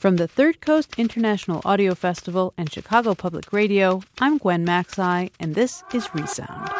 From the Third Coast International Audio Festival and Chicago Public Radio, I'm Gwen Macsai, and this is Resound.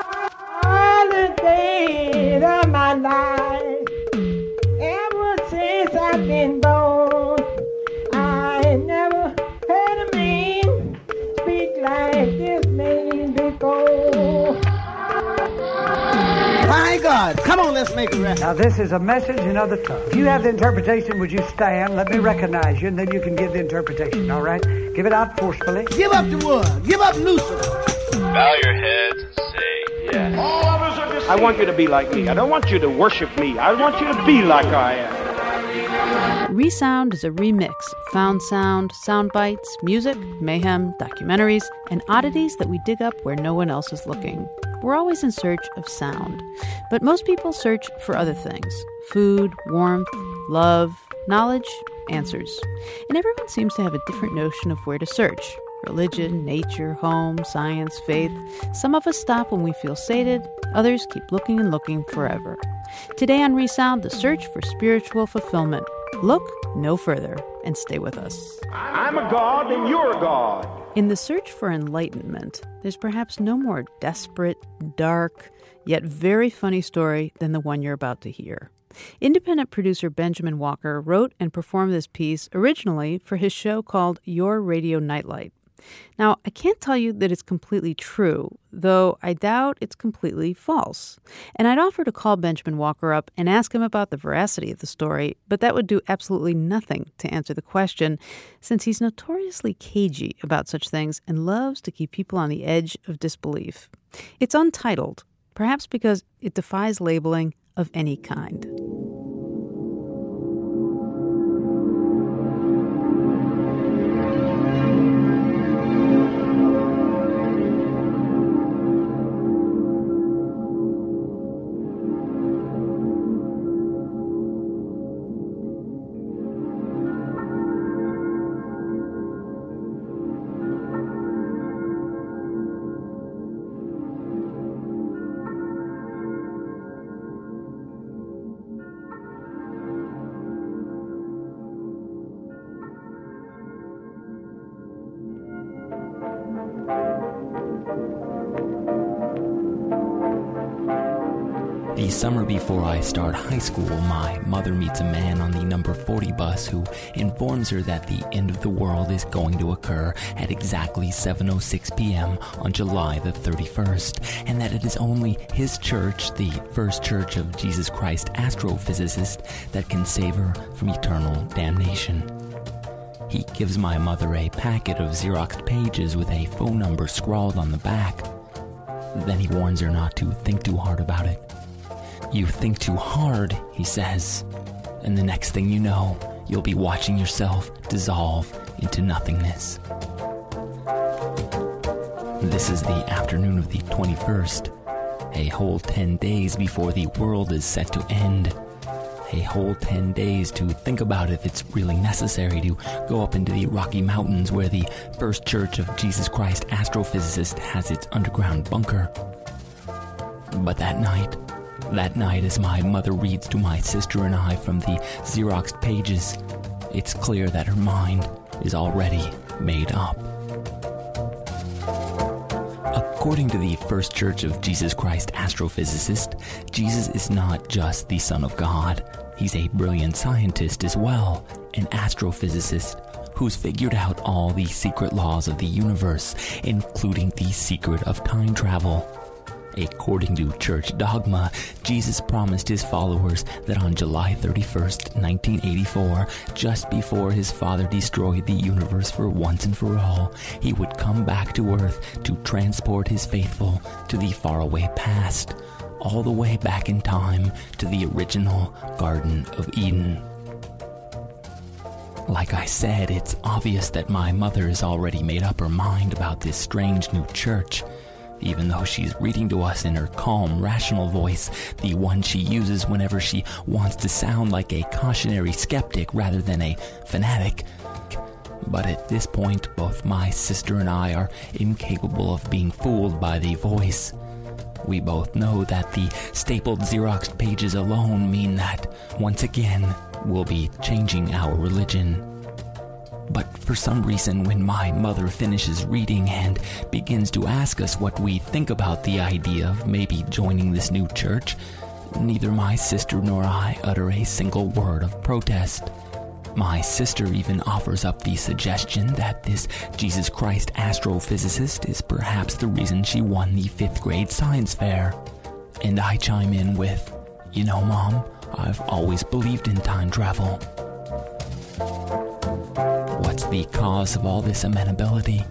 God, come on, let's make a record. Now, this is a message in other tongues. If you have the interpretation, would you stand? Let me recognize you, and then you can give the interpretation, all right? Give it out forcefully. Give up the wood. Give up Lucifer. Bow your heads and say yes. All others are I want you to be like me. I don't want you to worship me. I want you to be like I am. Resound is a remix of found sound, sound bites, music, mayhem, documentaries, and oddities that we dig up where no one else is looking. We're always in search of sound, but most people search for other things food, warmth, love, knowledge, answers. And everyone seems to have a different notion of where to search religion, nature, home, science, faith. Some of us stop when we feel sated, others keep looking and looking forever. Today on Resound, the search for spiritual fulfillment. Look no further and stay with us. I'm a God and you're a God. In the search for enlightenment, there's perhaps no more desperate, dark, yet very funny story than the one you're about to hear. Independent producer Benjamen Walker wrote and performed this piece originally for his show called Your Radio Nightlight. Now, I can't tell you that it's completely true, though I doubt it's completely false. And I'd offer to call Benjamen Walker up and ask him about the veracity of the story, but that would do absolutely nothing to answer the question, since he's notoriously cagey about such things and loves to keep people on the edge of disbelief. It's untitled, perhaps because it defies labeling of any kind. I start high school, my mother meets a man on the number 40 bus who informs her that the end of the world is going to occur at exactly 7:06 p.m. on July the 31st, and that it is only his church, the First Church of Jesus Christ Astrophysicist, that can save her from eternal damnation. He gives my mother a packet of Xeroxed pages with a phone number scrawled on the back. Then he warns her not to think too hard about it. You think too hard, he says, and the next thing you know, you'll be watching yourself dissolve into nothingness. This is the afternoon of the 21st, a whole 10 days before the world is set to end. A whole 10 days to think about if it's really necessary to go up into the Rocky Mountains where the First Church of Jesus Christ Astrophysicist has its underground bunker. But that night, that night, as my mother reads to my sister and I from the Xeroxed pages, it's clear that her mind is already made up. According to the First Church of Jesus Christ Astrophysicist, Jesus is not just the Son of God, he's a brilliant scientist as well, an astrophysicist who's figured out all the secret laws of the universe, including the secret of time travel. According to church dogma, Jesus promised his followers that on July 31st, 1984, just before his father destroyed the universe for once and for all, he would come back to earth to transport his faithful to the faraway past, all the way back in time to the original Garden of Eden. Like I said, it's obvious that my mother has already made up her mind about this strange new church even though she's reading to us in her calm, rational voice, the one she uses whenever she wants to sound like a cautionary skeptic rather than a fanatic. But at this point, both my sister and I are incapable of being fooled by the voice. We both know that the stapled Xerox pages alone mean that, once again, we'll be changing our religion. But for some reason, when my mother finishes reading and begins to ask us what we think about the idea of maybe joining this new church, neither my sister nor I utter a single word of protest. My sister even offers up the suggestion that this Jesus Christ astrophysicist is perhaps the reason she won the fifth grade science fair. And I chime in with, You know, Mom, I've always believed in time travel. The cause of all this amenability?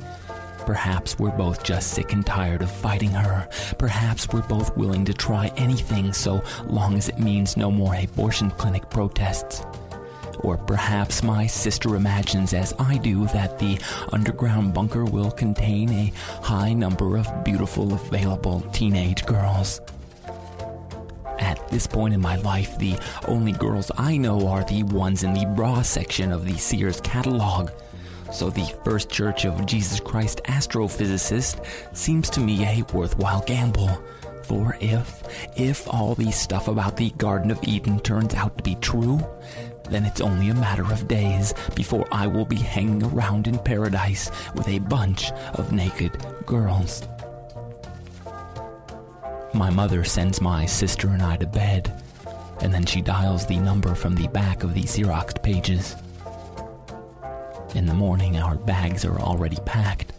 Perhaps we're both just sick and tired of fighting her. Perhaps we're both willing to try anything so long as it means no more abortion clinic protests. Or perhaps my sister imagines, as I do, that the underground bunker will contain a high number of beautiful, available teenage girls. At this point in my life, the only girls I know are the ones in the bra section of the Sears catalog. So the First Church of Jesus Christ Astrophysicist seems to me a worthwhile gamble. For if, if all the stuff about the Garden of Eden turns out to be true, then it's only a matter of days before I will be hanging around in paradise with a bunch of naked girls. My mother sends my sister and I to bed, and then she dials the number from the back of the Xeroxed pages. In the morning, our bags are already packed.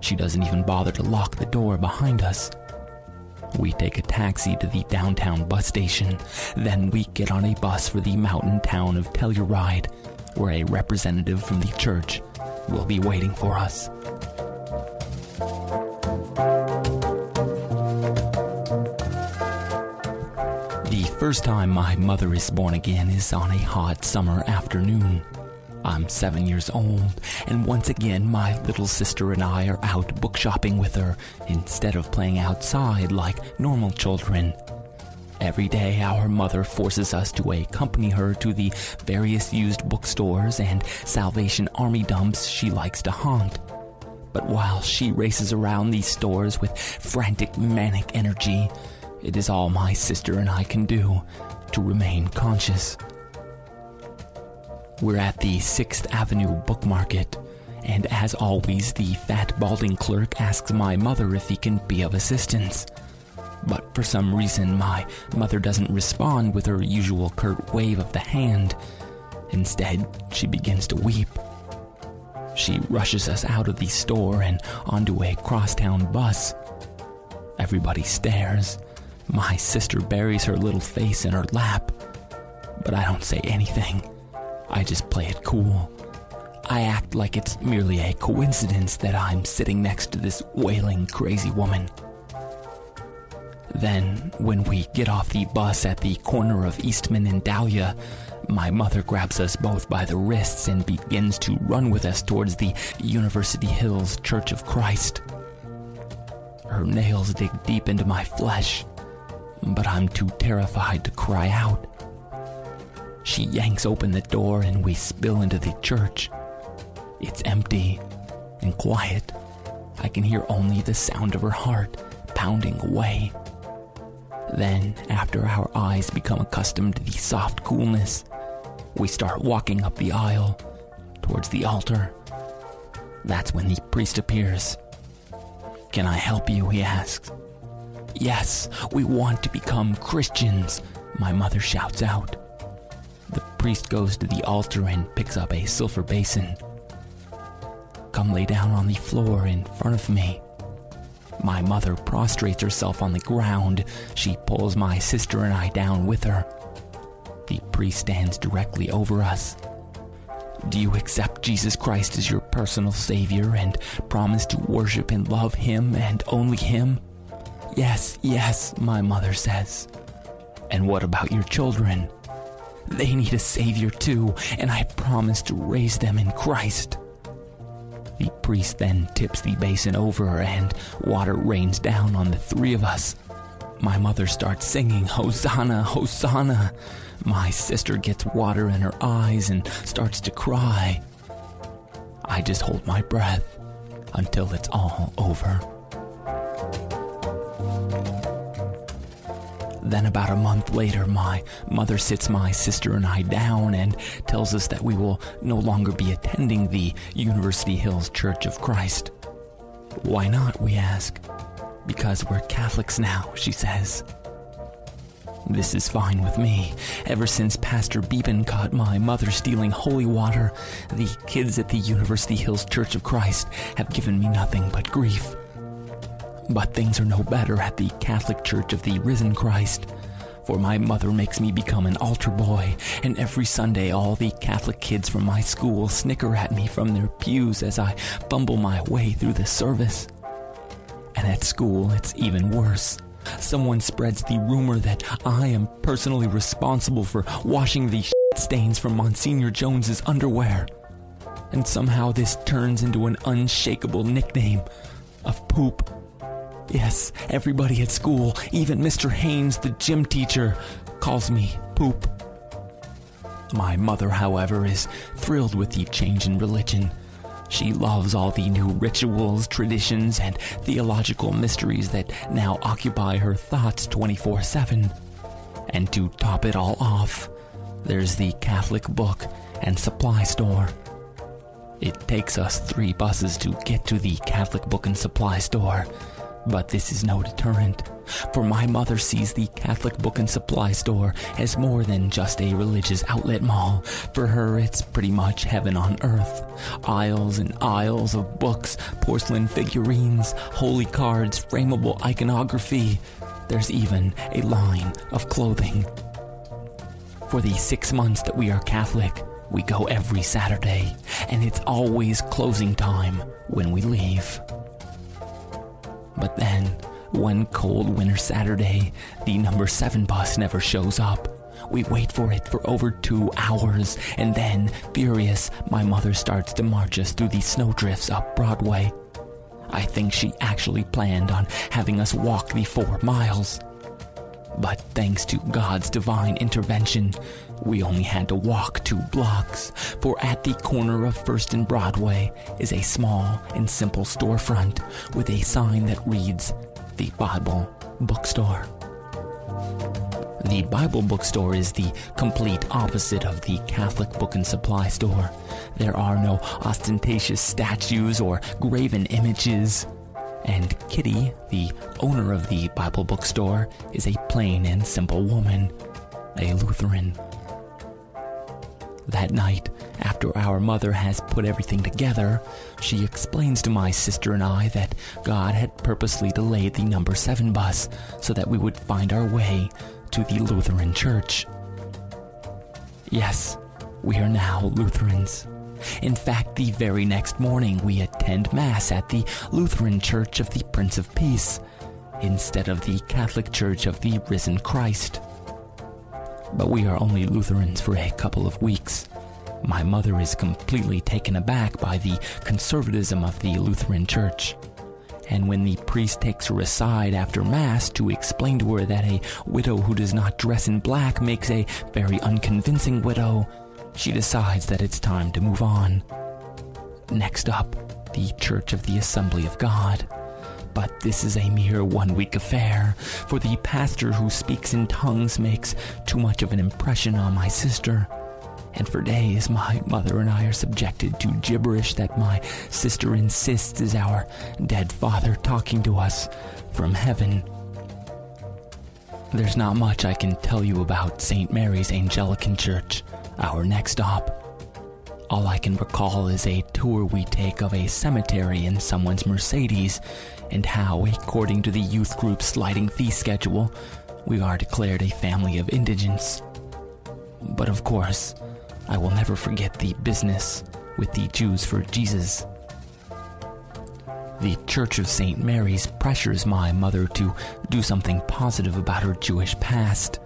She doesn't even bother to lock the door behind us. We take a taxi to the downtown bus station. Then we get on a bus for the mountain town of Telluride, where a representative from the church will be waiting for us. The first time my mother is born again is on a hot summer afternoon. I'm seven years old, and once again my little sister and I are out book shopping with her instead of playing outside like normal children. Every day, our mother forces us to accompany her to the various used bookstores and Salvation Army dumps she likes to haunt. But while she races around these stores with frantic, manic energy, it is all my sister and I can do to remain conscious. We're at the 6th Avenue Book Market, and as always, the fat, balding clerk asks my mother if he can be of assistance. But for some reason, my mother doesn't respond with her usual curt wave of the hand. Instead, she begins to weep. She rushes us out of the store and onto a crosstown bus. Everybody stares. My sister buries her little face in her lap. But I don't say anything. I just play it cool. I act like it's merely a coincidence that I'm sitting next to this wailing, crazy woman. Then, when we get off the bus at the corner of Eastman and Dahlia, my mother grabs us both by the wrists and begins to run with us towards the University Hills Church of Christ. Her nails dig deep into my flesh, but I'm too terrified to cry out. She yanks open the door and we spill into the church. It's empty and quiet. I can hear only the sound of her heart pounding away. Then, after our eyes become accustomed to the soft coolness, we start walking up the aisle towards the altar. That's when the priest appears. Can I help you? he asks. Yes, we want to become Christians, my mother shouts out. The priest goes to the altar and picks up a silver basin. Come lay down on the floor in front of me. My mother prostrates herself on the ground. She pulls my sister and I down with her. The priest stands directly over us. Do you accept Jesus Christ as your personal Savior and promise to worship and love Him and only Him? Yes, yes, my mother says. And what about your children? They need a Savior too, and I promise to raise them in Christ. The priest then tips the basin over, and water rains down on the three of us. My mother starts singing, Hosanna, Hosanna. My sister gets water in her eyes and starts to cry. I just hold my breath until it's all over. Then, about a month later, my mother sits my sister and I down and tells us that we will no longer be attending the University Hills Church of Christ. Why not, we ask. Because we're Catholics now, she says. This is fine with me. Ever since Pastor Beeben caught my mother stealing holy water, the kids at the University Hills Church of Christ have given me nothing but grief. But things are no better at the Catholic Church of the Risen Christ. For my mother makes me become an altar boy, and every Sunday all the Catholic kids from my school snicker at me from their pews as I fumble my way through the service. And at school, it's even worse. Someone spreads the rumor that I am personally responsible for washing the stains from Monsignor Jones's underwear. And somehow this turns into an unshakable nickname of poop. Yes, everybody at school, even Mr. Haynes, the gym teacher, calls me Poop. My mother, however, is thrilled with the change in religion. She loves all the new rituals, traditions, and theological mysteries that now occupy her thoughts 24 7. And to top it all off, there's the Catholic book and supply store. It takes us three buses to get to the Catholic book and supply store but this is no deterrent, for my mother sees the Catholic book and supply store as more than just a religious outlet mall. For her, it's pretty much heaven on earth. Aisles and aisles of books, porcelain figurines, holy cards, frameable iconography. There's even a line of clothing. For the six months that we are Catholic, we go every Saturday, and it's always closing time when we leave. But then, one cold winter Saturday, the number 7 bus never shows up. We wait for it for over two hours, and then, furious, my mother starts to march us through the snowdrifts up Broadway. I think she actually planned on having us walk the four miles. But thanks to God's divine intervention, we only had to walk two blocks, for at the corner of First and Broadway is a small and simple storefront with a sign that reads, The Bible Bookstore. The Bible bookstore is the complete opposite of the Catholic book and supply store. There are no ostentatious statues or graven images. And Kitty, the owner of the Bible bookstore, is a plain and simple woman, a Lutheran. That night, after our mother has put everything together, she explains to my sister and I that God had purposely delayed the number 7 bus so that we would find our way to the Lutheran church. Yes, we are now Lutherans. In fact, the very next morning we attend Mass at the Lutheran Church of the Prince of Peace instead of the Catholic Church of the Risen Christ but we are only Lutherans for a couple of weeks. My mother is completely taken aback by the conservatism of the Lutheran Church. And when the priest takes her aside after Mass to explain to her that a widow who does not dress in black makes a very unconvincing widow, she decides that it's time to move on. Next up, the Church of the Assembly of God. But this is a mere one week affair, for the pastor who speaks in tongues makes too much of an impression on my sister. And for days, my mother and I are subjected to gibberish that my sister insists is our dead father talking to us from heaven. There's not much I can tell you about St. Mary's Anglican Church, our next stop. All I can recall is a tour we take of a cemetery in someone's Mercedes, and how, according to the youth group's sliding fee schedule, we are declared a family of indigents. But of course, I will never forget the business with the Jews for Jesus. The Church of St. Mary's pressures my mother to do something positive about her Jewish past,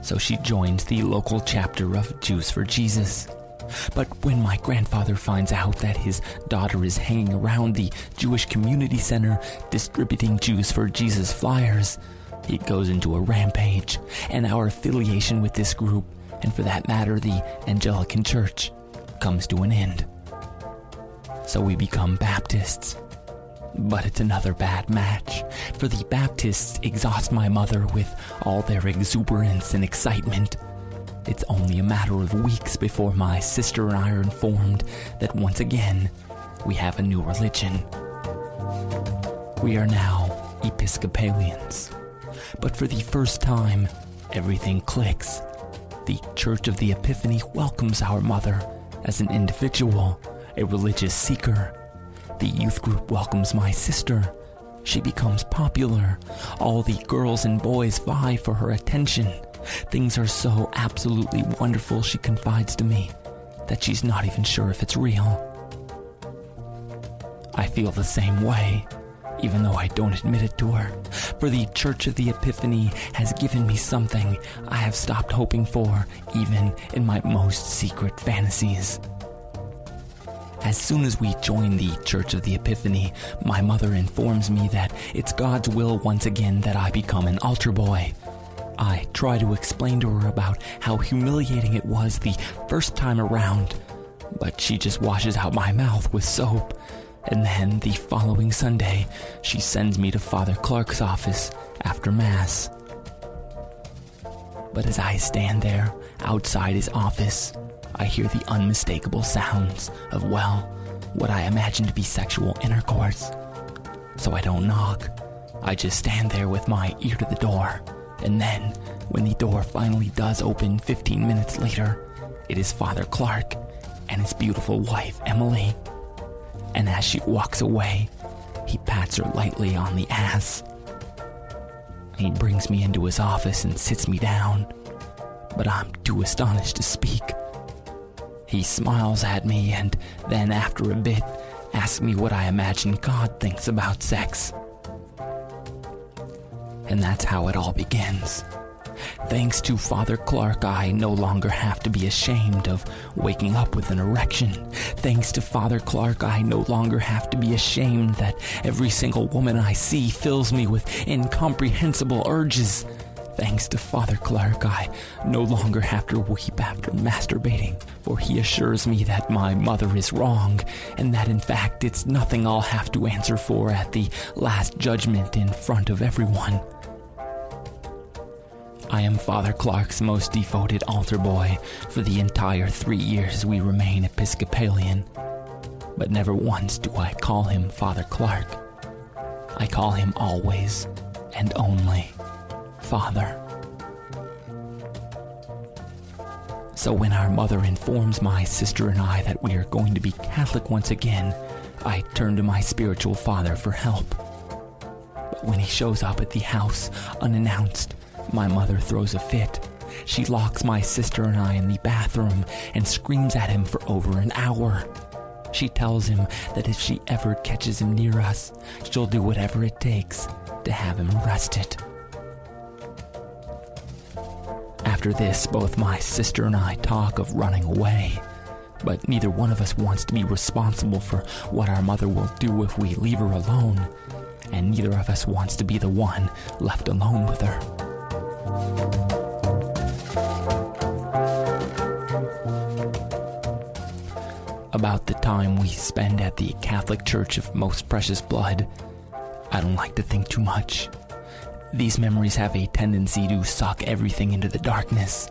so she joins the local chapter of Jews for Jesus. But when my grandfather finds out that his daughter is hanging around the Jewish Community Center distributing Jews for Jesus flyers, he goes into a rampage, and our affiliation with this group, and for that matter, the Anglican Church, comes to an end. So we become Baptists. But it's another bad match, for the Baptists exhaust my mother with all their exuberance and excitement. It's only a matter of weeks before my sister and I are informed that once again we have a new religion. We are now Episcopalians. But for the first time, everything clicks. The Church of the Epiphany welcomes our mother as an individual, a religious seeker. The youth group welcomes my sister. She becomes popular. All the girls and boys vie for her attention. Things are so absolutely wonderful, she confides to me that she's not even sure if it's real. I feel the same way even though I don't admit it to her. For the Church of the Epiphany has given me something I have stopped hoping for, even in my most secret fantasies. As soon as we join the Church of the Epiphany, my mother informs me that it's God's will once again that I become an altar boy. I try to explain to her about how humiliating it was the first time around, but she just washes out my mouth with soap and then the following Sunday, she sends me to Father Clark's office after Mass. But as I stand there outside his office, I hear the unmistakable sounds of, well, what I imagine to be sexual intercourse. So I don't knock. I just stand there with my ear to the door. And then, when the door finally does open 15 minutes later, it is Father Clark and his beautiful wife, Emily and as she walks away, he pats her lightly on the ass. He brings me into his office and sits me down, but I'm too astonished to speak. He smiles at me and then, after a bit, asks me what I imagine God thinks about sex. And that's how it all begins. Thanks to Father Clark, I no longer have to be ashamed of waking up with an erection. Thanks to Father Clark, I no longer have to be ashamed that every single woman I see fills me with incomprehensible urges. Thanks to Father Clark, I no longer have to weep after masturbating, for he assures me that my mother is wrong, and that in fact it's nothing I'll have to answer for at the last judgment in front of everyone. I am Father Clark's most devoted altar boy for the entire three years we remain Episcopalian. But never once do I call him Father Clark. I call him always and only Father. So when our mother informs my sister and I that we are going to be Catholic once again, I turn to my spiritual father for help. But when he shows up at the house unannounced, my mother throws a fit. She locks my sister and I in the bathroom and screams at him for over an hour. She tells him that if she ever catches him near us, she'll do whatever it takes to have him arrested. After this, both my sister and I talk of running away, but neither one of us wants to be responsible for what our mother will do if we leave her alone, and neither of us wants to be the one left alone with her. About the time we spend at the Catholic Church of Most Precious Blood, I don't like to think too much. These memories have a tendency to suck everything into the darkness,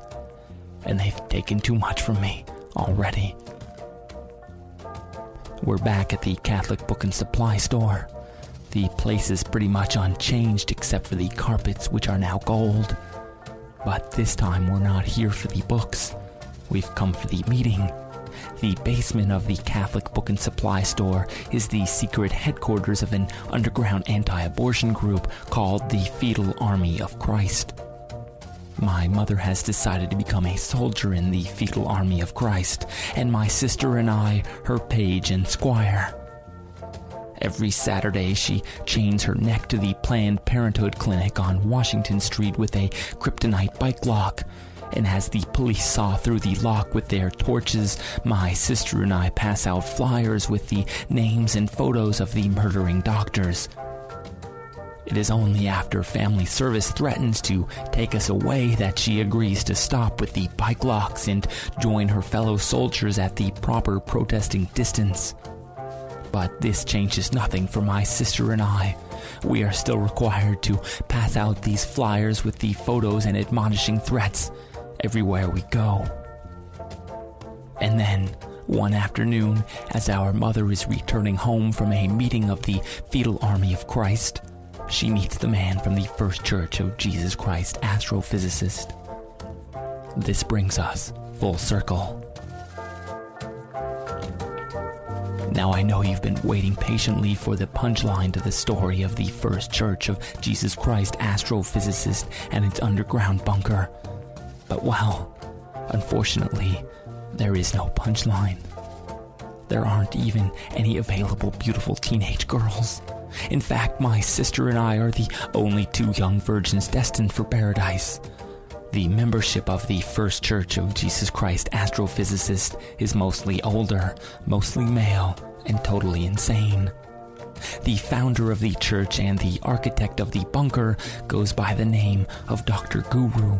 and they've taken too much from me already. We're back at the Catholic Book and Supply store. The place is pretty much unchanged except for the carpets, which are now gold. But this time we're not here for the books. We've come for the meeting. The basement of the Catholic Book and Supply Store is the secret headquarters of an underground anti abortion group called the Fetal Army of Christ. My mother has decided to become a soldier in the Fetal Army of Christ, and my sister and I, her page and squire. Every Saturday, she chains her neck to the Planned Parenthood clinic on Washington Street with a kryptonite bike lock. And as the police saw through the lock with their torches, my sister and I pass out flyers with the names and photos of the murdering doctors. It is only after family service threatens to take us away that she agrees to stop with the bike locks and join her fellow soldiers at the proper protesting distance. But this changes nothing for my sister and I. We are still required to pass out these flyers with the photos and admonishing threats everywhere we go. And then, one afternoon, as our mother is returning home from a meeting of the Fetal Army of Christ, she meets the man from the First Church of Jesus Christ astrophysicist. This brings us full circle. Now, I know you've been waiting patiently for the punchline to the story of the First Church of Jesus Christ astrophysicist and its underground bunker. But, well, unfortunately, there is no punchline. There aren't even any available beautiful teenage girls. In fact, my sister and I are the only two young virgins destined for paradise. The membership of the First Church of Jesus Christ Astrophysicist is mostly older, mostly male, and totally insane. The founder of the church and the architect of the bunker goes by the name of Dr. Guru.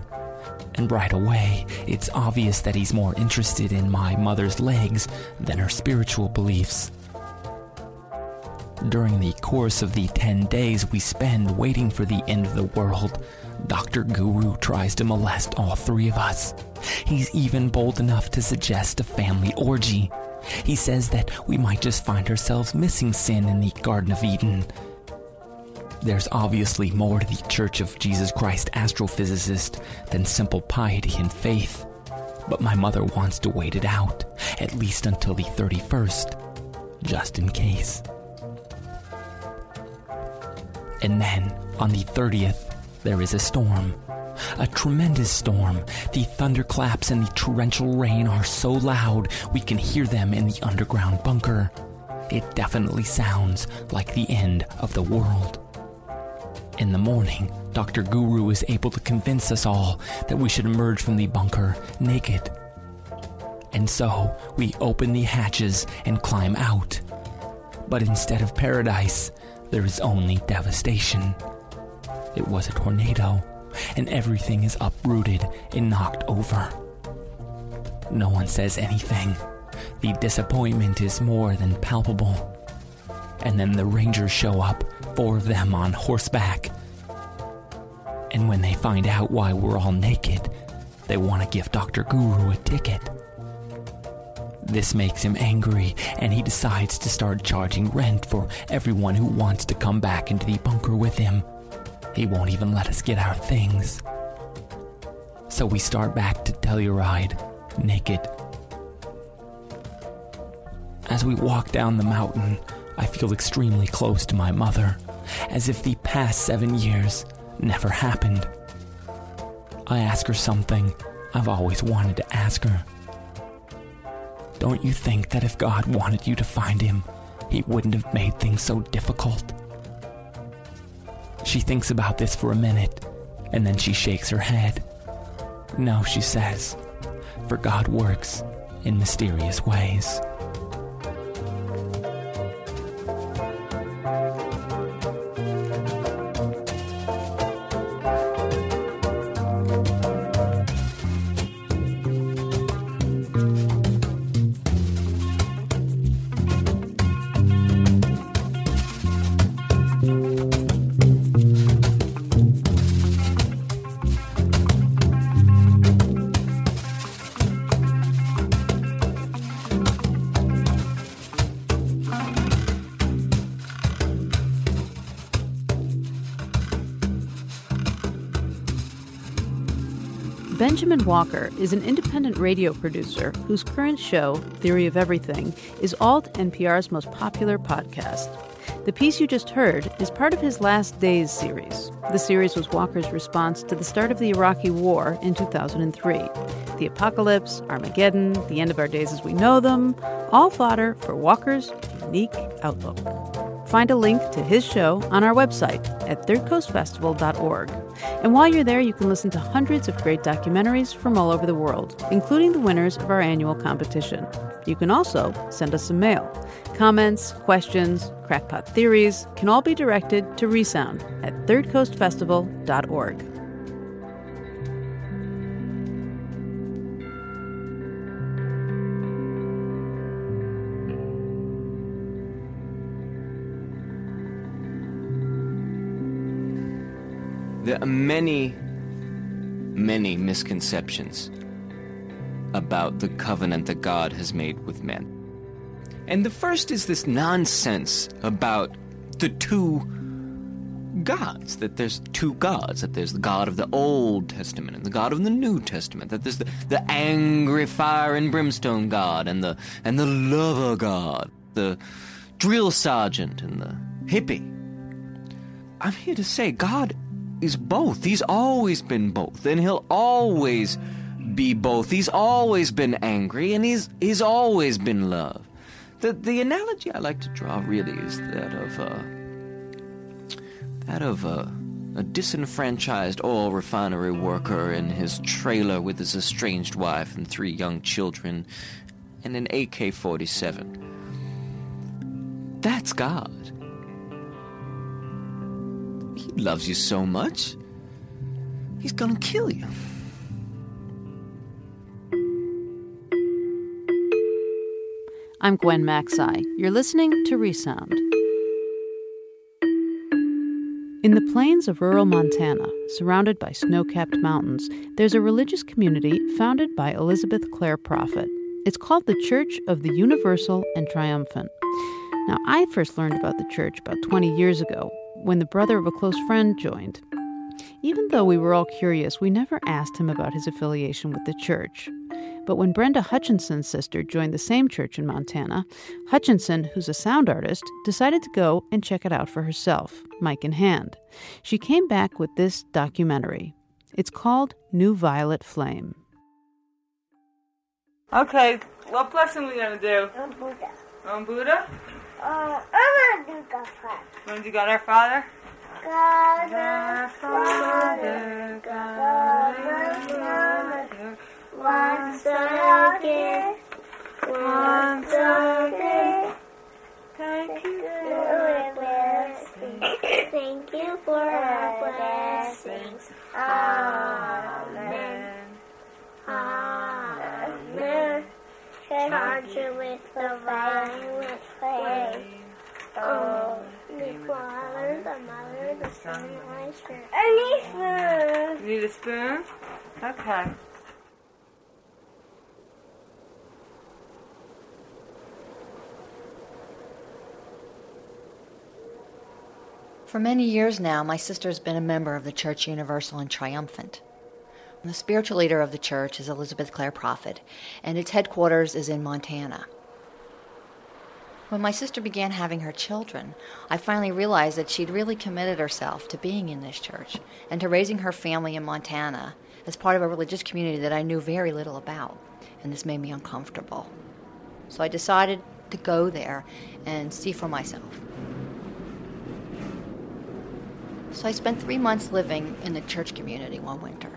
And right away, it's obvious that he's more interested in my mother's legs than her spiritual beliefs. During the course of the 10 days we spend waiting for the end of the world, Dr. Guru tries to molest all three of us. He's even bold enough to suggest a family orgy. He says that we might just find ourselves missing sin in the Garden of Eden. There's obviously more to the Church of Jesus Christ astrophysicist than simple piety and faith. But my mother wants to wait it out, at least until the 31st, just in case. And then, on the 30th, there is a storm. A tremendous storm. The thunderclaps and the torrential rain are so loud we can hear them in the underground bunker. It definitely sounds like the end of the world. In the morning, Dr. Guru is able to convince us all that we should emerge from the bunker naked. And so, we open the hatches and climb out. But instead of paradise, there is only devastation. It was a tornado, and everything is uprooted and knocked over. No one says anything. The disappointment is more than palpable. And then the rangers show up, four of them on horseback. And when they find out why we're all naked, they want to give Dr. Guru a ticket. This makes him angry, and he decides to start charging rent for everyone who wants to come back into the bunker with him. He won't even let us get our things. So we start back to Telluride, naked. As we walk down the mountain, I feel extremely close to my mother, as if the past seven years never happened. I ask her something I've always wanted to ask her. Don't you think that if God wanted you to find him, he wouldn't have made things so difficult? She thinks about this for a minute, and then she shakes her head. No, she says, for God works in mysterious ways. Benjamen Walker is an independent radio producer whose current show, Theory of Everything, is Alt NPR's most popular podcast. The piece you just heard is part of his Last Days series. The series was Walker's response to the start of the Iraqi War in 2003. The apocalypse, Armageddon, the end of our days as we know them, all fodder for Walker's unique outlook. Find a link to his show on our website at thirdcoastfestival.org. And while you're there, you can listen to hundreds of great documentaries from all over the world, including the winners of our annual competition. You can also send us some mail. Comments, questions, crackpot theories can all be directed to Resound at thirdcoastfestival.org. There are many, many misconceptions about the covenant that God has made with men. And the first is this nonsense about the two gods, that there's two gods, that there's the God of the Old Testament and the God of the New Testament, that there's the, the angry fire and brimstone God and the and the lover God, the drill sergeant and the hippie. I'm here to say God is both. He's always been both, and he'll always be both. He's always been angry and he's he's always been love. The the analogy I like to draw really is that of uh, that of a, a disenfranchised oil refinery worker in his trailer with his estranged wife and three young children and an AK 47. That's God. He loves you so much, he's gonna kill you. I'm Gwen Macsai. You're listening to Resound. In the plains of rural Montana, surrounded by snow capped mountains, there's a religious community founded by Elizabeth Clare Prophet. It's called the Church of the Universal and Triumphant. Now, I first learned about the church about 20 years ago when the brother of a close friend joined. Even though we were all curious, we never asked him about his affiliation with the church. But when Brenda Hutchinson's sister joined the same church in Montana, Hutchinson, who's a sound artist, decided to go and check it out for herself, mic in hand. She came back with this documentary. It's called New Violet Flame. Okay, what blessing are we gonna do? On Buddha. On Buddha? Uh, I'm gonna do God Father. Wanna do God our Father? God our Father, God our Mother, once again, once again. Thank you for a blessing. Thank you for our blessings. Amen. Amen. Charge you with the violet flame. Oh, oh, the Father, the Mother, the Son, and the Holy Spirit. I need food. You need a spoon? Okay. For many years now, my sister has been a member of the Church Universal and Triumphant. The spiritual leader of the church is Elizabeth Clare Prophet, and its headquarters is in Montana. When my sister began having her children, I finally realized that she'd really committed herself to being in this church and to raising her family in Montana as part of a religious community that I knew very little about, and this made me uncomfortable. So I decided to go there and see for myself. So I spent three months living in the church community one winter.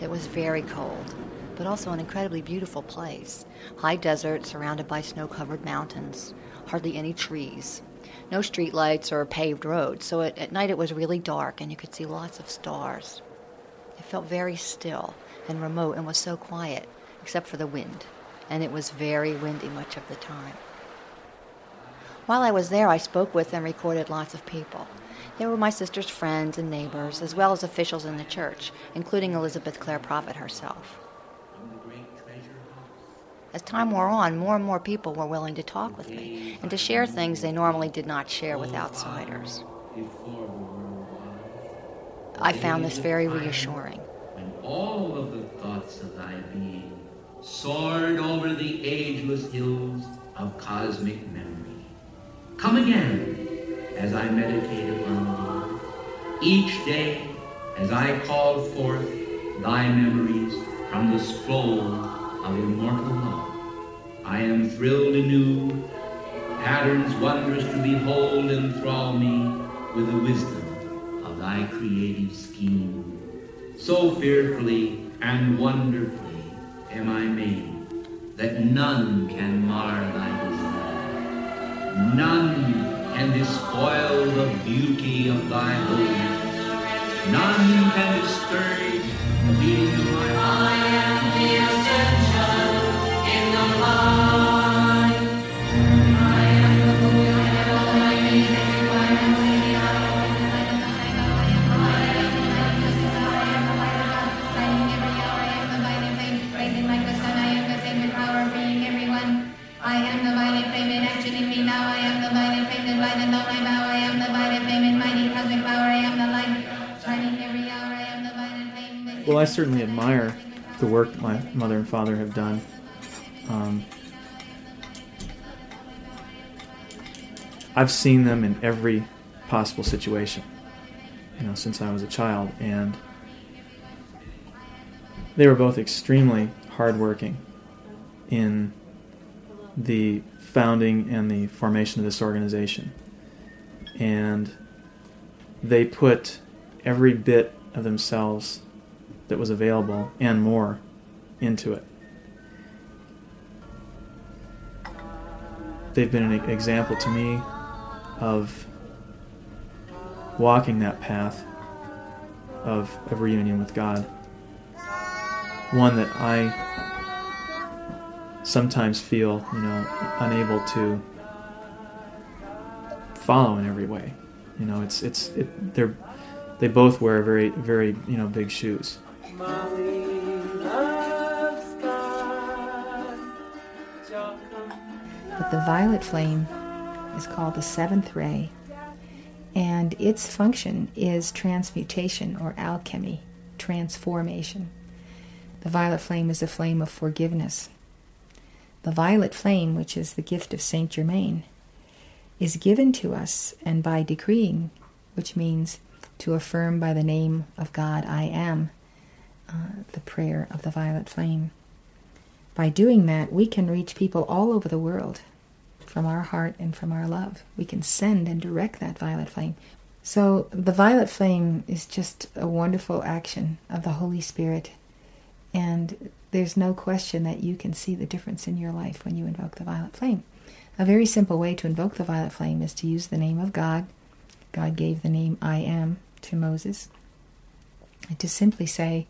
It was very cold, but also an incredibly beautiful place. High desert surrounded by snow covered mountains, hardly any trees, no street lights or paved roads, so it, at night it was really dark and you could see lots of stars. It felt very still and remote and was so quiet, except for the wind, and it was very windy much of the time. While I was there, I spoke with and recorded lots of people. They were my sister's friends and neighbors, as well as officials in the church, including Elizabeth Clare Prophet herself. As time wore on, more and more people were willing to talk with me and to share things they normally did not share with outsiders. I found this very reassuring. When all of the thoughts of thy being soared over the ageless hills of cosmic memory. Come again as I meditate upon thee. Each day as I call forth thy memories from the scroll of immortal love. I am thrilled anew, patterns wondrous to behold enthrall me with the wisdom of thy creative scheme. So fearfully and wonderfully am I made that none can mar thy design. None can despoil the beauty of thy holiness. None can discourage the beating of my heart. I certainly admire the work my mother and father have done. Um, I've seen them in every possible situation, you know, since I was a child, and they were both extremely hardworking in the founding and the formation of this organization. And they put every bit of themselves that was available and more into it. They've been an example to me of walking that path of, of reunion with God. One that I sometimes feel, you know, unable to follow in every way. You know, it's it's it, they're they both wear very very you know big shoes. But the violet flame is called the seventh ray, and its function is transmutation or alchemy, transformation. The violet flame is a flame of forgiveness. The violet flame, which is the gift of Saint Germain, is given to us and by decreeing, which means to affirm by the name of God I am, uh, the prayer of the violet flame. By doing that, we can reach people all over the world from our heart and from our love. We can send and direct that violet flame. So, the violet flame is just a wonderful action of the Holy Spirit. And there's no question that you can see the difference in your life when you invoke the violet flame. A very simple way to invoke the violet flame is to use the name of God. God gave the name I am to Moses. And to simply say,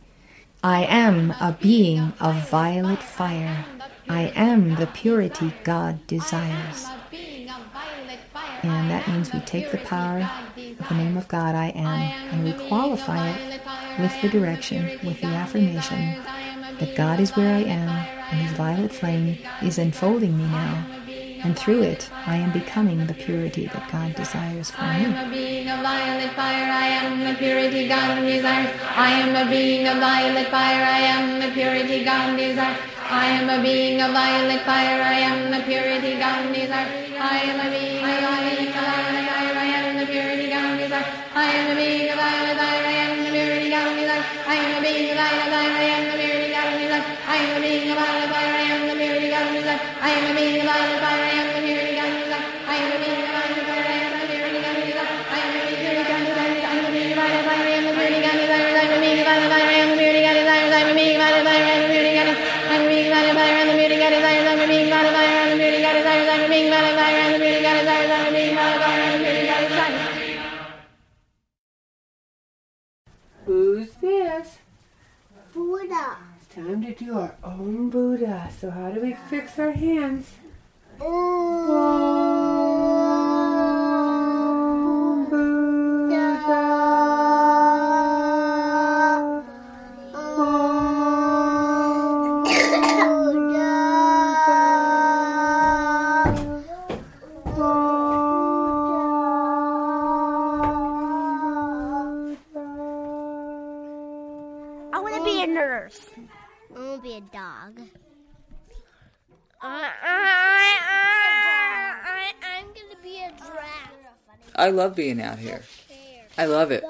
I am a being of violet fire. I am the purity God desires. And that means we take the power of the name of God, I am, and we qualify it with the direction, with the affirmation that God is where I am, and His violet flame is enfolding me now and through it I am becoming the purity that God desires for me. I am a being of violet fire, I am the purity God desires. I am a being of violet fire, I am the purity God desires. I am a being of violet fire, I am the purity God desires. I am a being of violet fire, I am the purity God. I am a being of violet fire, I am the purity God desires. I am a being of violet fire, I am the purity God desires. I am a being of violet fire, I am the purity God desires. I am a being of violet fire, I am a being of violet fire, I am the purity God desires. I am a being of violet fire, I am the purity God desires. I am a being of violet fire, I am the purity God desires. Who's this? Buddha. It's time to do our own Buddha. So how do we fix our hands? I I love being out here. I love it.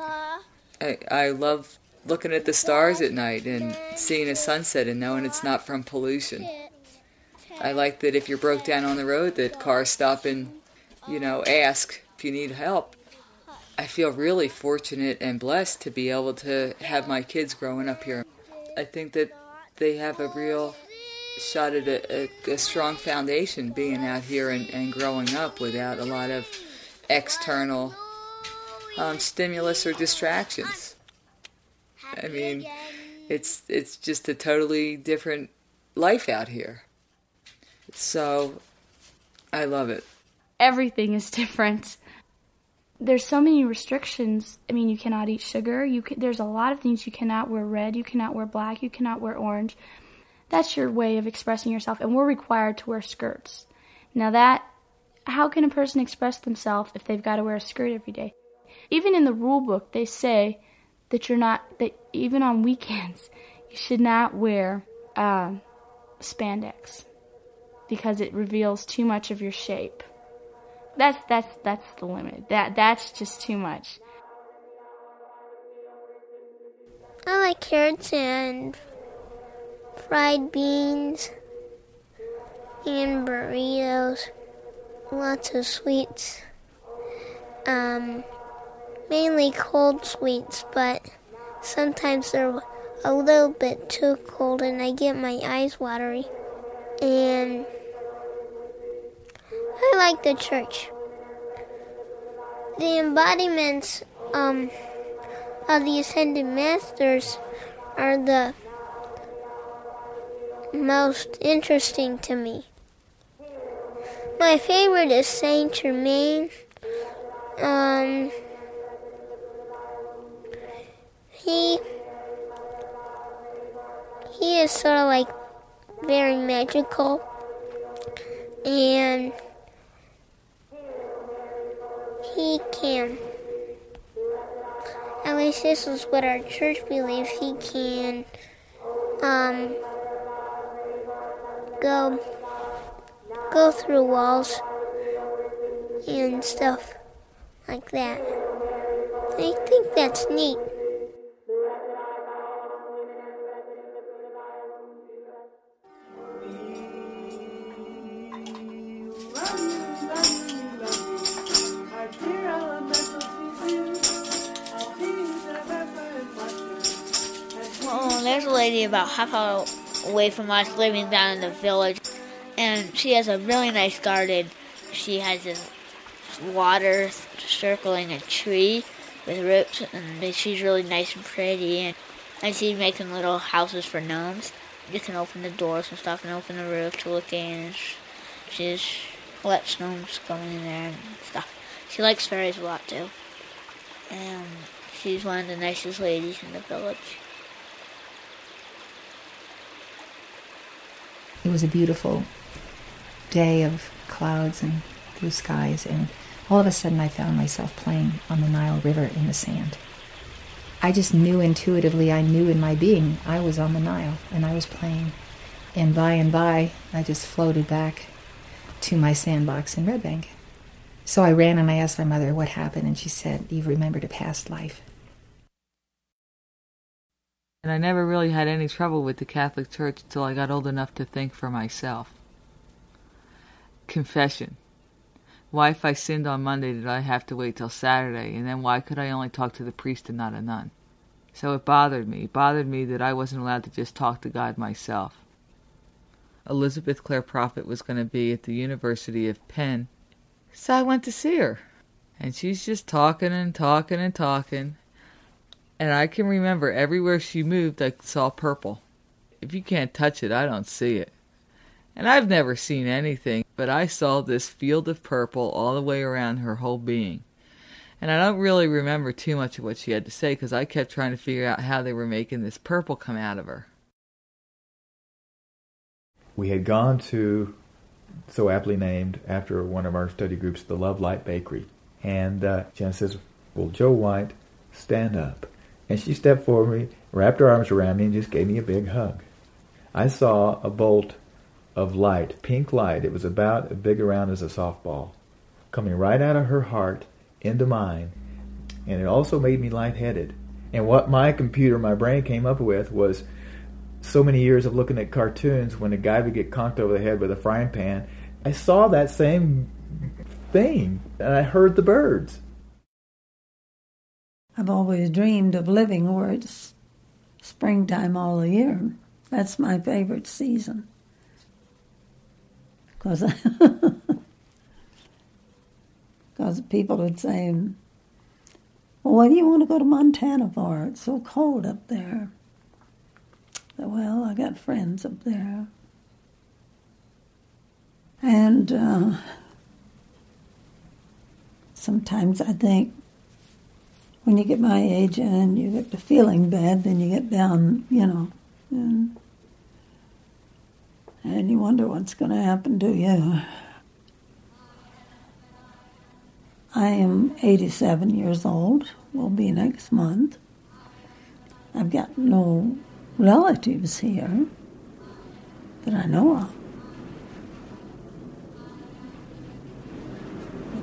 I, I love looking at the stars at night and seeing a sunset and knowing it's not from pollution. I like that if you're broke down on the road, that cars stop and, you know, ask if you need help. I feel really fortunate and blessed to be able to have my kids growing up here. I think that they have a real shot at a, a, a strong foundation being out here and, and growing up without a lot of external um, stimulus or distractions. I mean, it's it's just a totally different life out here. So, I love it. everything is different. There's so many restrictions. I mean, you cannot eat sugar. You can, there's a lot of things you cannot wear red. You cannot wear black. You cannot wear orange. That's your way of expressing yourself, and we're required to wear skirts. Now that how can a person express themselves if they've got to wear a skirt every day? Even in the rule book, they say that you're not that even on weekends you should not wear uh, spandex because it reveals too much of your shape. That's that's that's the limit. That that's just too much. I like carrots and fried beans and burritos. Lots of sweets. Um, mainly cold sweets, but sometimes they're a little bit too cold and I get my eyes watery. And I like the church. The embodiments um, of the Ascended Masters are the most interesting to me. My favorite is Saint Germain. Um, he he is sort of like very magical and he can at least this is what our church believes he can um go go through walls and stuff like that. I think that's neat. There's a lady about half hour away from us living down in the village, and she has a really nice garden. She has this water circling a tree with roots, and she's really nice and pretty. And, and she's making little houses for gnomes. You can open the doors and stuff, and open the roof to look in. And she's lets gnomes come in there and stuff. She likes fairies a lot too, and she's one of the nicest ladies in the village. It was a beautiful day of clouds and blue skies, and all of a sudden I found myself playing on the Nile River in the sand. I just knew intuitively, I knew in my being, I was on the Nile and I was playing. And by and by, I just floated back to my sandbox in Red Bank. So I ran and I asked my mother what happened, and she said, You've remembered a past life. And I never really had any trouble with the Catholic Church until I got old enough to think for myself. Confession. Why, if I sinned on Monday, did I have to wait till Saturday? And then why could I only talk to the priest and not a nun? So it bothered me. It bothered me that I wasn't allowed to just talk to God myself. Elizabeth Clare Prophet was going to be at the University of Penn. So I went to see her. And she's just talking and talking and talking. And I can remember everywhere she moved, I saw purple. If you can't touch it, I don't see it. And I've never seen anything, but I saw this field of purple all the way around her whole being. And I don't really remember too much of what she had to say because I kept trying to figure out how they were making this purple come out of her. We had gone to, so aptly named after one of our study groups, the Love Light Bakery. And uh, Jen says, Well, Joe White, stand up. And she stepped forward, wrapped her arms around me, and just gave me a big hug. I saw a bolt of light, pink light. It was about as big around as a softball, coming right out of her heart into mine. And it also made me lightheaded. And what my computer, my brain came up with was so many years of looking at cartoons when a guy would get conked over the head with a frying pan. I saw that same thing, and I heard the birds. I've always dreamed of living where it's springtime all the year. That's my favorite season. Because because people would say, well, why do you want to go to Montana for? It's so cold up there. Well, I got friends up there. And uh, sometimes I think when you get my age and you get to feeling bad, then you get down, you know, and, and you wonder what's going to happen to you. I am 87 years old, will be next month. I've got no relatives here that I know of.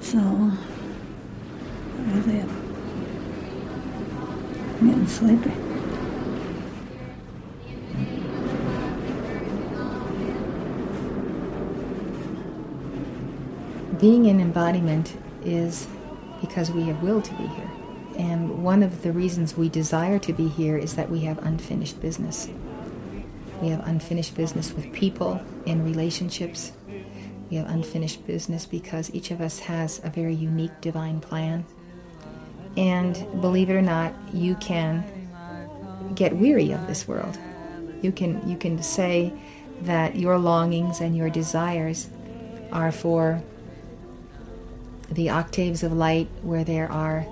So, that it. I'm getting sleepy. Being in embodiment is because we have will to be here. And one of the reasons we desire to be here is that we have unfinished business. We have unfinished business with people in relationships. We have unfinished business because each of us has a very unique divine plan. And believe it or not, you can get weary of this world. You can you can say that your longings and your desires are for the octaves of light where there are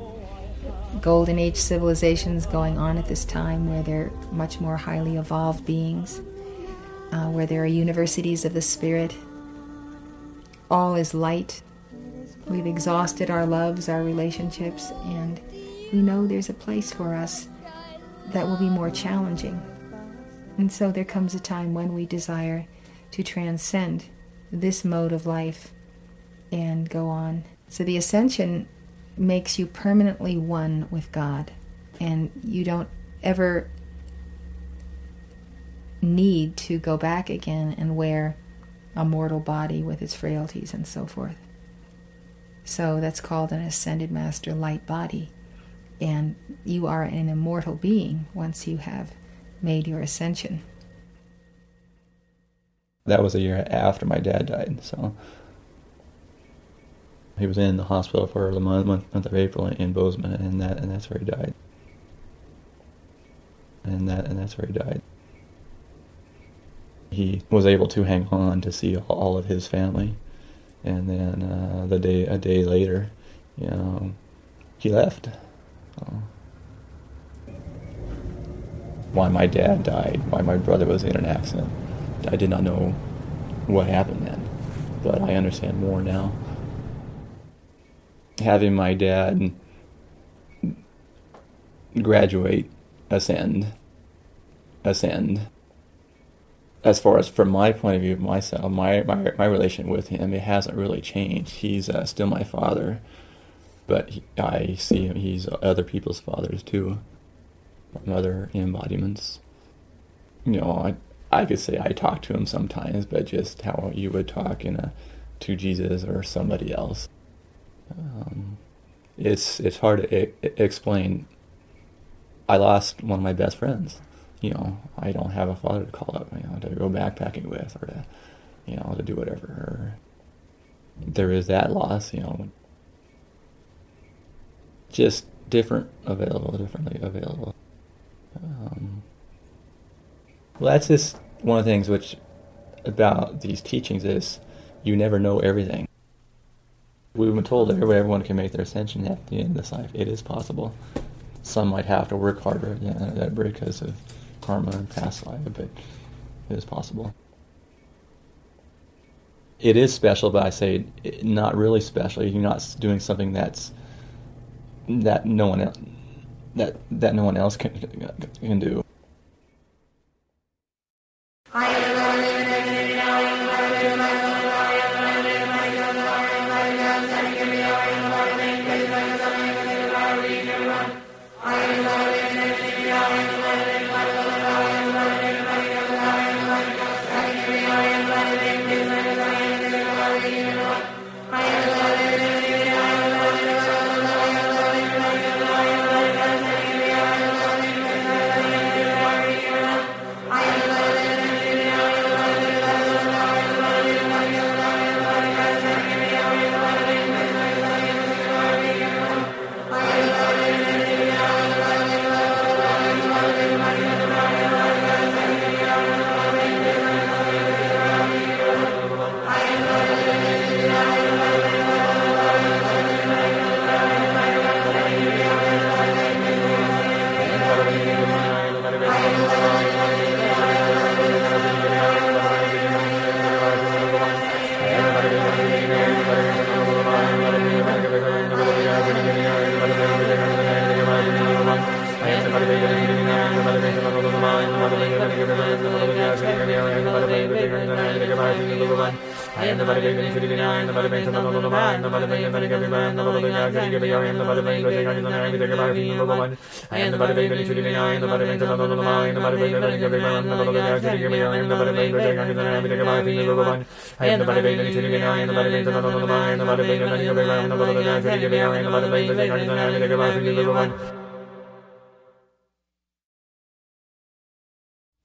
golden age civilizations going on at this time where they're much more highly evolved beings, uh, where there are universities of the spirit. All is light. We've exhausted our loves, our relationships, and we know there's a place for us that will be more challenging. And so there comes a time when we desire to transcend this mode of life and go on. So the ascension makes you permanently one with God, and you don't ever need to go back again and wear a mortal body with its frailties and so forth. So that's called an ascended master light body. And you are an immortal being once you have made your ascension. That was a year after my dad died, so he was in the hospital for the month, month, month of April in Bozeman, and that and that's where he died. And that and that's where he died. He was able to hang on to see all of his family, and then uh, the day a day later, you know, he left. why my dad died, why my brother was in an accident, I did not know what happened then, but I understand more now having my dad graduate, ascend, ascend. As far as from my point of view, myself, my my my relation with him, it hasn't really changed. He's uh, still my father, but he, I see him. He's other people's fathers too, other embodiments. You know, I I could say I talk to him sometimes, but just how you would talk in a to Jesus or somebody else. Um, it's it's hard to I- explain. I lost one of my best friends. You know, I don't have a father to call up. You know, to go backpacking with, or to, you know, to do whatever. There is that loss. You know, just different available, differently available. Um, well, that's just one of the things which about these teachings is you never know everything. We've been told that everyone can make their ascension at the end of this life. It is possible. Some might have to work harder yeah, because of karma and past life, but it is possible. It is special, but I say not really special. You're not doing something that's that no one else, that that no one else can can do.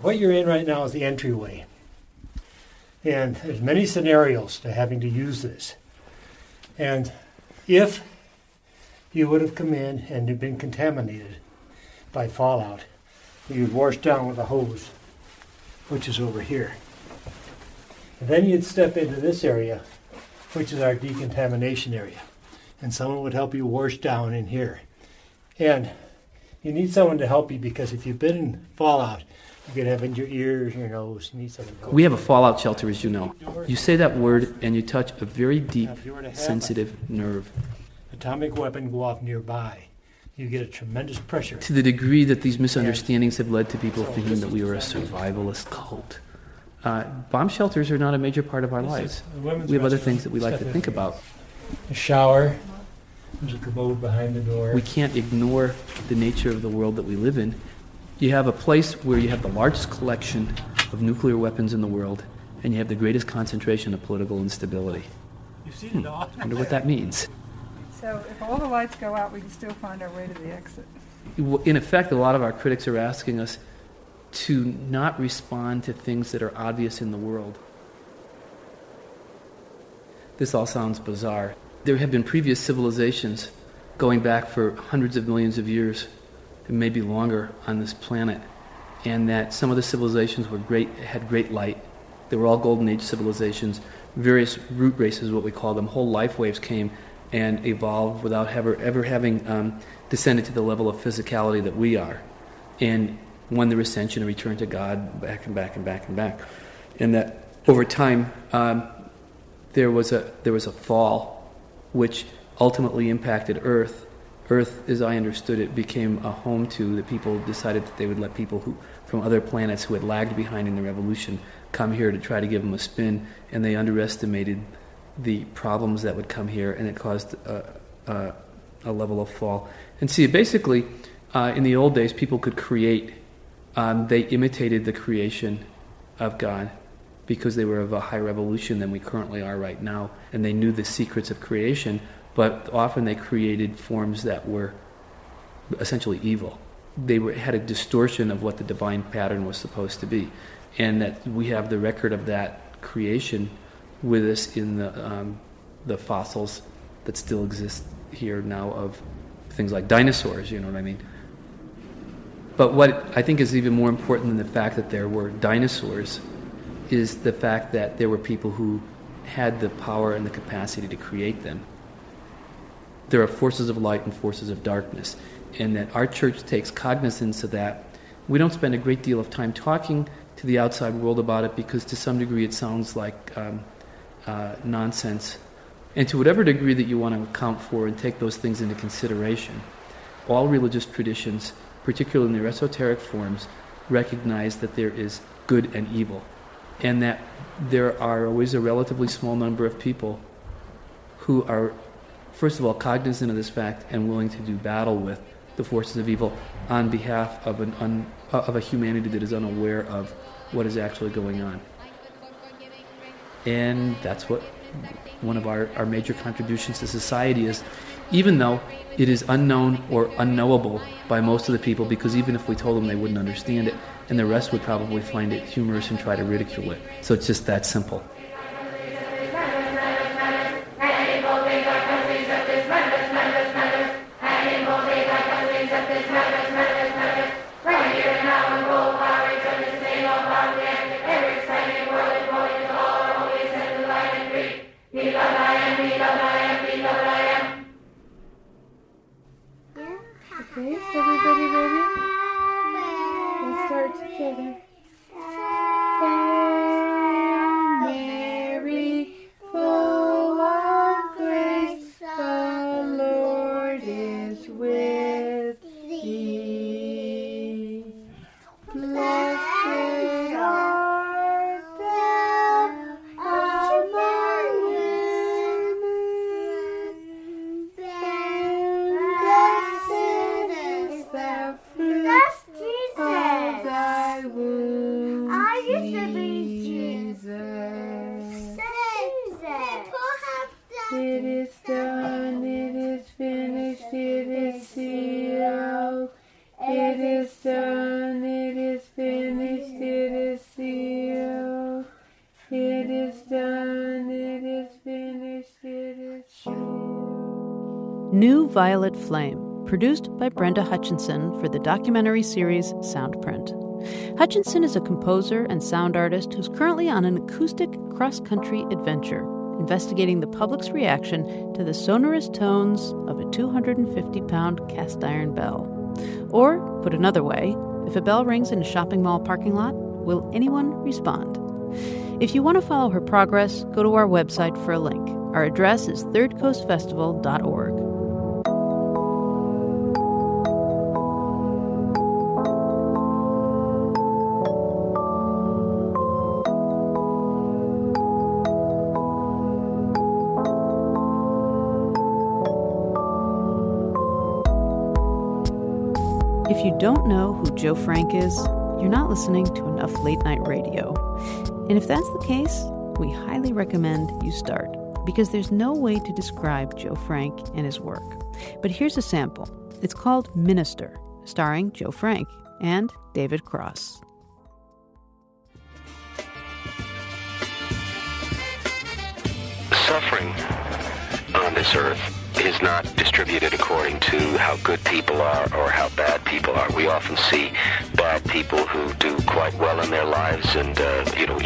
What you're in right now is the entryway. And there's many scenarios to having to use this. And if you would have come in and you've been contaminated by fallout, you'd wash down with a hose, which is over here. And then you'd step into this area, which is our decontamination area. And someone would help you wash down in here. And you need someone to help you because if you've been in fallout, you could have in your ears, your nose. You need someone to help We have a fallout shelter, as you know. You say that word, and you touch a very deep, sensitive nerve. atomic weapon go off nearby. You get a tremendous pressure. To the degree that these misunderstandings have led to people thinking that we are a survivalist cult. Uh, bomb shelters are not a major part of our lives. is a women's We have other things that we like to think about. A shower. There's a commode behind the door. We can't ignore the nature of the world that we live in. You have a place where you have the largest collection of nuclear weapons in the world, and you have the greatest concentration of political instability. You've seen it all. I wonder what that means. So if all the lights go out, we can still find our way to the exit. In effect, a lot of our critics are asking us to not respond to things that are obvious in the world. This all sounds bizarre. There have been previous civilizations going back for hundreds of millions of years, and maybe longer, on this planet, and that some of the civilizations were great, had great light. They were all golden age civilizations. Various root races, what we call them, whole life waves came and evolved without ever, ever having um, descended to the level of physicality that we are. And won their ascension and returned to God back and back and back and back. And that over time, um, there, was a, there was a fall which ultimately impacted Earth. Earth, as I understood it, became a home to the people decided that they would let people who, from other planets who had lagged behind in the revolution come here to try to give them a spin, and they underestimated the problems that would come here, and it caused a, a, a level of fall. And see, basically, uh, in the old days, people could create, um, they imitated the creation of God because they were of a higher evolution than we currently are right now, and they knew the secrets of creation, but often they created forms that were essentially evil. They were, had a distortion of what the divine pattern was supposed to be, and that we have the record of that creation with us in the um, the fossils that still exist here now of things like dinosaurs. You know what I mean? But what I think is even more important than the fact that there were dinosaurs is the fact that there were people who had the power and the capacity to create them. There are forces of light and forces of darkness, and that our church takes cognizance of that. We don't spend a great deal of time talking to the outside world about it because, to some degree, it sounds like um, uh, nonsense. And to whatever degree that you want to account for and take those things into consideration, all religious traditions, particularly in their esoteric forms, recognize that there is good and evil, and that there are always a relatively small number of people who are, first of all, cognizant of this fact and willing to do battle with the forces of evil on behalf of, an un, of a humanity that is unaware of what is actually going on. And that's what one of our, our major contributions to society is, even though it is unknown or unknowable by most of the people, because even if we told them, they wouldn't understand it, and the rest would probably find it humorous and try to ridicule it. So it's just that simple. Everybody ready? Let's start together. Violet Flame, produced by Brenda Hutchinson for the documentary series Soundprint. Hutchinson is a composer and sound artist who's currently on an acoustic cross country adventure, investigating the public's reaction to the sonorous tones of a 250 pound cast iron bell. Or, put another way, if a bell rings in a shopping mall parking lot, will anyone respond? If you want to follow her progress, go to our website for a link. Our address is thirdcoastfestival.org. don't know who Joe Frank is, you're not listening to enough late night radio. And if that's the case, we highly recommend you start because there's no way to describe Joe Frank and his work. But here's a sample. It's called Minister, starring Joe Frank and David Cross. Suffering on this earth is not distributed according to how good people are or how bad people are. We often see bad people who do quite well in their lives and, uh, you know,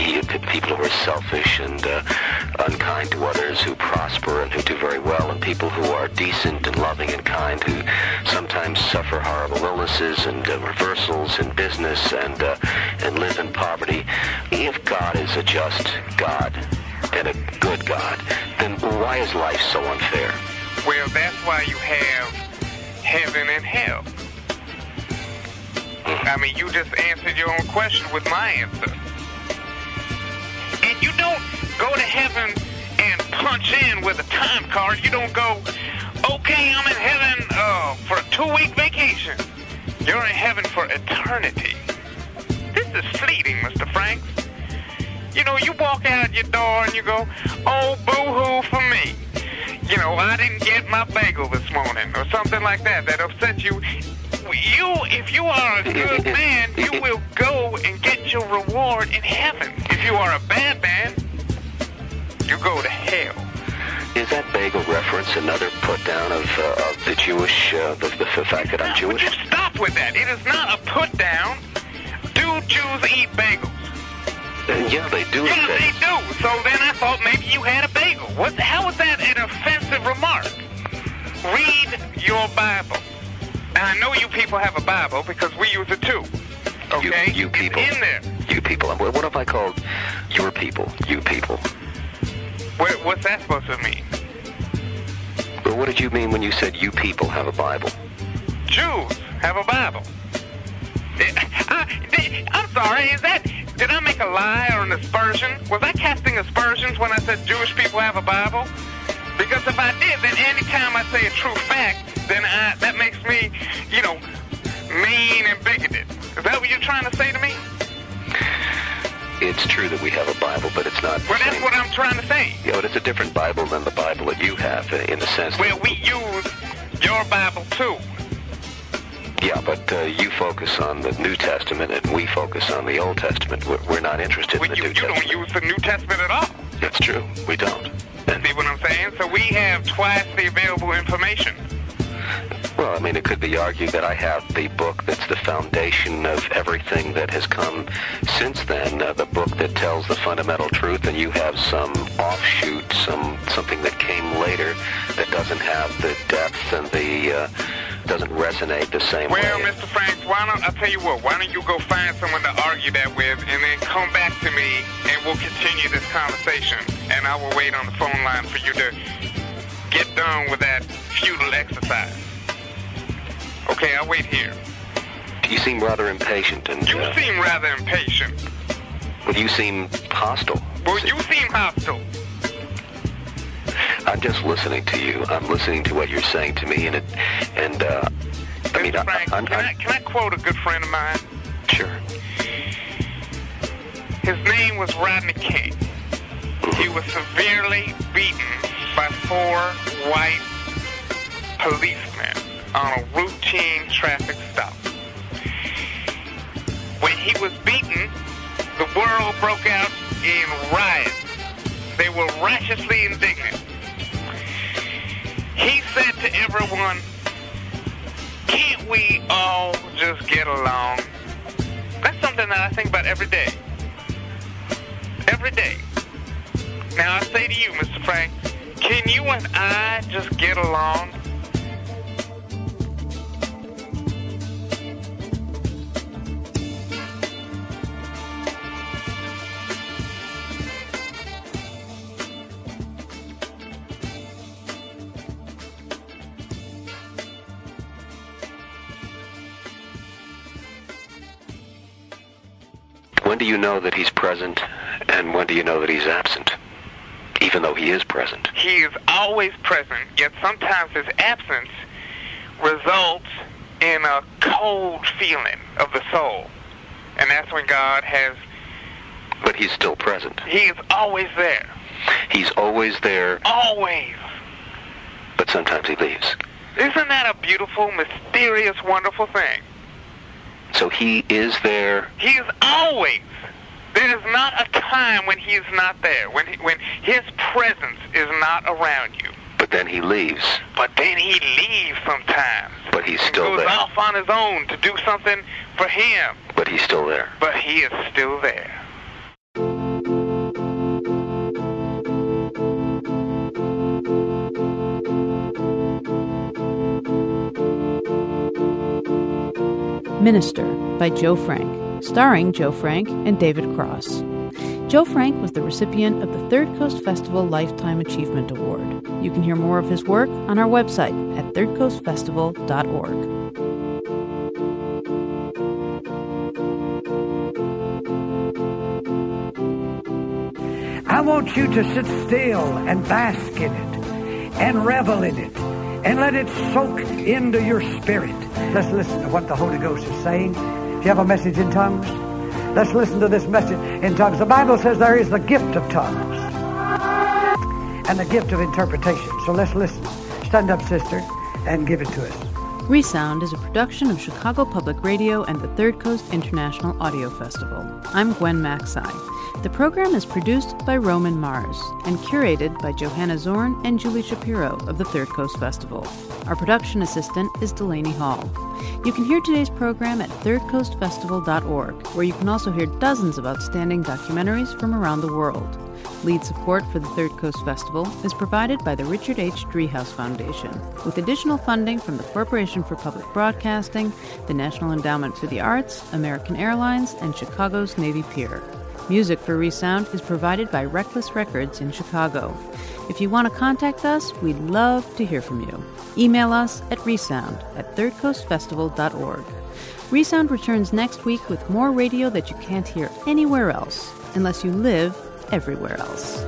people who are selfish and uh, unkind to others who prosper and who do very well and people who are decent and loving and kind who sometimes suffer horrible illnesses and uh, reversals in business and, uh, and live in poverty. If God is a just God and a good God, then why is life so unfair? Well, that's why you have heaven and hell. I mean, you just answered your own question with my answer. And you don't go to heaven and punch in with a time card. You don't go, okay, I'm in heaven uh, for a two-week vacation. You're in heaven for eternity. This is fleeting, Mr. Franks. You know, you walk out your door and you go, oh, boo-hoo for me you know, I didn't get my bagel this morning or something like that that upset you. You, if you are a good man, you will go and get your reward in heaven. If you are a bad man, you go to hell. Is that bagel reference another put down of, uh, of the Jewish, uh, the, the, the fact that I'm Jewish? Would you stop with that? It is not a put down. Do Jews eat bagels? Yeah, they do. Yeah, they do. So then I thought maybe you had a bagel. What? How is that an offensive remark? Read your Bible. And I know you people have a Bible because we use it too. Okay? You, you people. In there. You people. What have I called your people? You people. What, what's that supposed to mean? Well, what did you mean when you said you people have a Bible? Jews have a Bible. Eh, I, I'm sorry, is that, did I make a lie or an aspersion? Was I casting aspersions when I said Jewish people have a Bible? Because if I did, then anytime I say a true fact, then I, that makes me, you know, mean and bigoted. Is that what you're trying to say to me? It's true that we have a Bible, but it's not. Well, that's what I'm trying to say. Yeah, but it's a different Bible than the Bible that you have, in the sense. Well, we use your Bible too. Yeah, but uh, you focus on the New Testament and we focus on the Old Testament. We're, we're not interested well, in the you, New you Testament. don't use the New Testament at all. That's true. We don't. And See what I'm saying? So we have twice the available information. Well, I mean, it could be argued that I have the book that's the foundation of everything that has come since then, uh, the book that tells the fundamental truth, and you have some offshoot, some something that came later that doesn't have the depth and the uh, doesn't resonate the same well, way. Well, Mr. Franks, why don't I tell you what? Why don't you go find someone to argue that with, and then come back to me, and we'll continue this conversation, and I will wait on the phone line for you to get done with that futile exercise. Okay, I'll wait here. You seem rather impatient, and you uh, seem rather impatient. Well, you seem hostile. Well, you seem hostile. I'm just listening to you. I'm listening to what you're saying to me, and it, and uh, I mean, Frank, I, I'm, can, I, can I quote a good friend of mine? Sure. His name was Rodney King. He was severely beaten by four white policeman on a routine traffic stop. When he was beaten, the world broke out in riots. They were righteously indignant. He said to everyone, can't we all just get along? That's something that I think about every day. Every day. Now I say to you, Mr. Frank, can you and I just get along? Do you know that he's present, and when do you know that he's absent? Even though he is present. He is always present, yet sometimes his absence results in a cold feeling of the soul. And that's when God has, But he's still present. He is always there. He's always there, Always. but sometimes he leaves. Isn't that a beautiful, mysterious, wonderful thing? So he is there, He is always. There is not a time when he is not there, when, he, when his presence is not around you. but then he leaves. But then he leaves sometimes. But he's still goes there. off on his own to do something for him. But he's still there. But he is still there. Minister by Joe Frank, starring Joe Frank and David Cross. Joe Frank was the recipient of the Third Coast Festival Lifetime Achievement Award. You can hear more of his work on our website at thirdcoastfestival.org. I want you to sit still and bask in it and revel in it and let it soak into your spirit. Let's listen to what the Holy Ghost is saying. If you have a message in tongues, let's listen to this message in tongues. The Bible says there is the gift of tongues and the gift of interpretation. So let's listen. Stand up, sister, and give it to us. Resound is a production of Chicago Public Radio and the Third Coast International Audio Festival. I'm Gwen Macsai. The program is produced by Roman Mars and curated by Johanna Zorn and Julie Shapiro of the Third Coast Festival. Our production assistant is Delaney Hall. You can hear today's program at thirdcoastfestival.org, where you can also hear dozens of outstanding documentaries from around the world. Lead support for the Third Coast Festival is provided by the Richard H. Driehaus Foundation, with additional funding from the Corporation for Public Broadcasting, the National Endowment for the Arts, American Airlines, and Chicago's Navy Pier. Music for Resound is provided by Reckless Records in Chicago. If you want to contact us, we'd love to hear from you. Email us at resound at thirdcoastfestival.org. Resound returns next week with more radio that you can't hear anywhere else, unless you live everywhere else.